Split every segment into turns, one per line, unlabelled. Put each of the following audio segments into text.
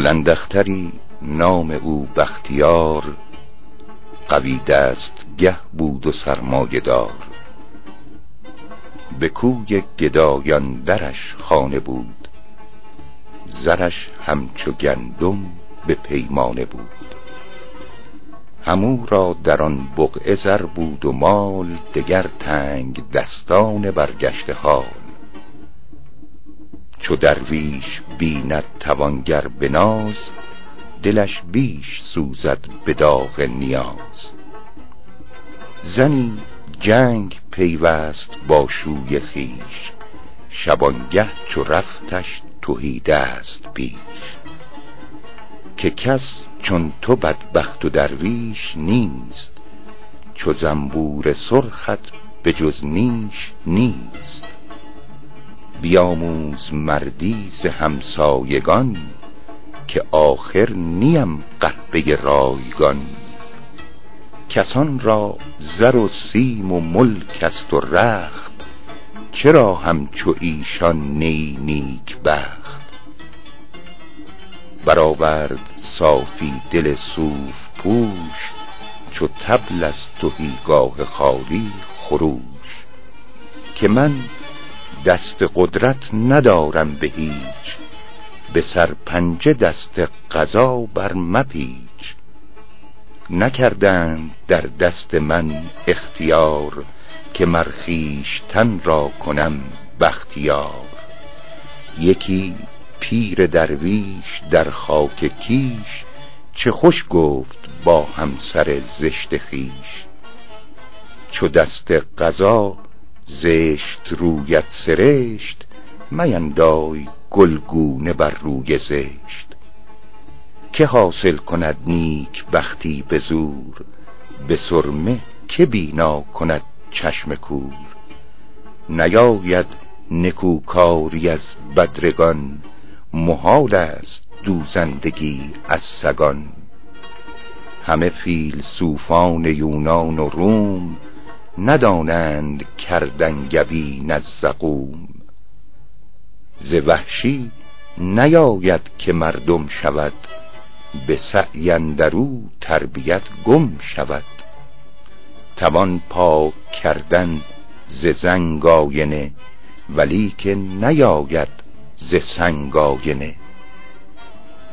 بلندختری نام او بختیار قوی دست گه بود و سرمایه دار. به کوی گدایان درش خانه بود زرش همچو گندم به پیمانه بود. همو را در آن بقعه زر بود و مال دگر تنگ دستان برگشته حال چو درویش بیند توانگر به ناز دلش بیش سوزد به داغ نیاز. زنی جنگ پیوست با شوی خیش شبانگه چو رفتش تهی دست پیش. که کس چون تو بدبخت و درویش نیست چو زنبور سرخت به جز نیش نیست. بیاموز مردی ز همسایگان که آخر نیم قحبه رایگان. کسان را زر و سیم و ملک است و رخت چرا همچو ایشان نی نیک بخت؟ برآورد صافی دل صوف پوش چو طبل از تهیگاه خالی خروش. که من دست قدرت ندارم به هیچ. به سرپنجه دست قضا بر مپیچ. نکردند در دست من اختیار که مرخیش تن را کنم بختیار. یکی پیر درویش در خاک کیش چه خوش گفت با همسر زشت خیش چو دست قضا زشت رویت سرشت میندای گلگونه بر روی زشت. که حاصل کند نیک بختی به زور به سرمه که بینا کند چشم کور. نیاید نکوکاری از بدرگان محال است دوزندگی از سگان. همه فیلسوفان یونان و روم ندانند کردن گوین از زقوم ز وحشی نیاید که مردم شود به سعی اندرو تربیت گم شود. توان پاک کردن ز زنگ آینه ولیکن نیاید ز سنگ آینه.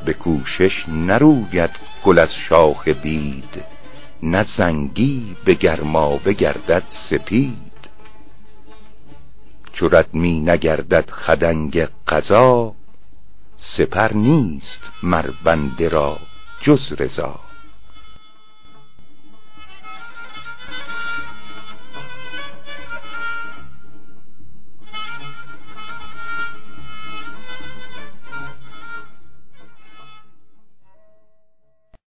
به کوشش نروید گل از شاخ بید نه زنگی به گرمابه گردد سپید. چو ردمی نگردد خدنگ قضا سپر نیست مر بنده را جز رضا.